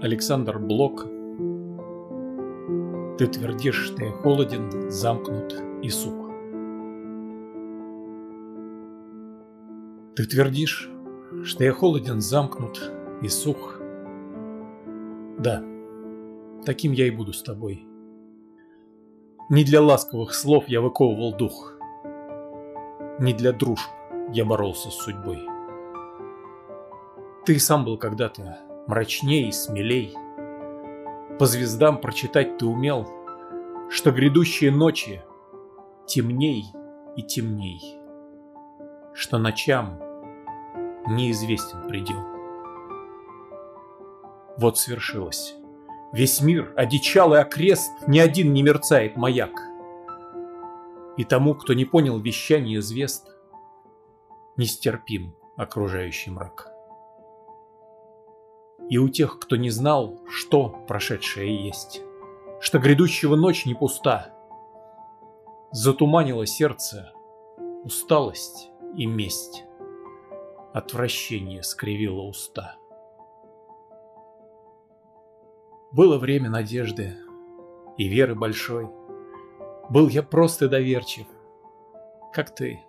Александр Блок Ты твердишь, что я холоден, замкнут и сух. Ты твердишь, что я холоден, замкнут и сух. Да, таким я и буду с тобой. Не для ласковых слов я выковывал дух. Не для дружб я боролся с судьбой. Ты сам был когда-то мрачней и смелей. По звездам прочитать ты умел, что грядущие ночи темней и темней, что ночам неизвестен предел. Вот свершилось. Весь мир одичал и окрест, ни один не мерцает маяк. И тому, кто не понял вещание звезд, нестерпим окружающий мрак. И у тех, кто не знал, что прошедшее есть, что грядущего ночь не пуста, затуманило сердце усталость и месть, отвращение скривило уста. Было время надежды и веры большой. Был я просто доверчив, как ты.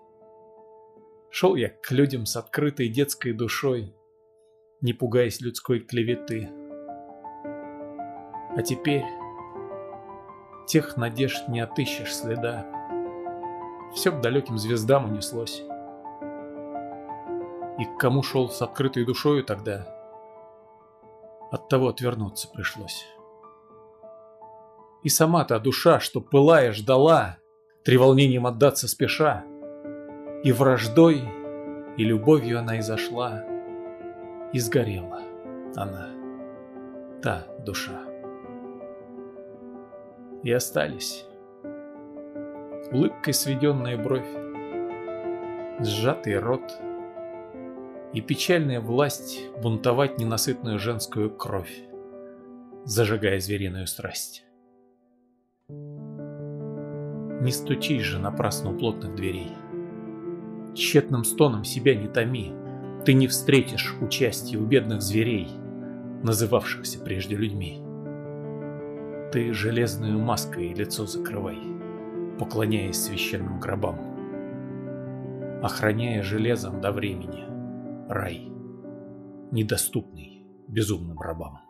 Шел я к людям с открытой детской душой, не пугаясь людской клеветы. А теперь тех надежд не отыщешь следа. Все к далеким звездам унеслось. И к кому шел с открытой душою тогда, от того отвернуться пришлось. И сама та душа, что пылая ждала, треволнением отдаться спеша, и враждой, и любовью она изошла, и сгорела она, та душа. И остались улыбкой сведенная бровь, сжатый рот и печальная власть бунтовать ненасытную женскую кровь, зажигая звериную страсть. Не стучись же напрасно у плотных дверей. Тщетным стоном себя не томи, ты не встретишь участия у бедных зверей, называвшихся прежде людьми. Ты железную маской лицо закрывай, поклоняясь священным гробам, охраняя железом до времени рай, недоступный безумным рабам.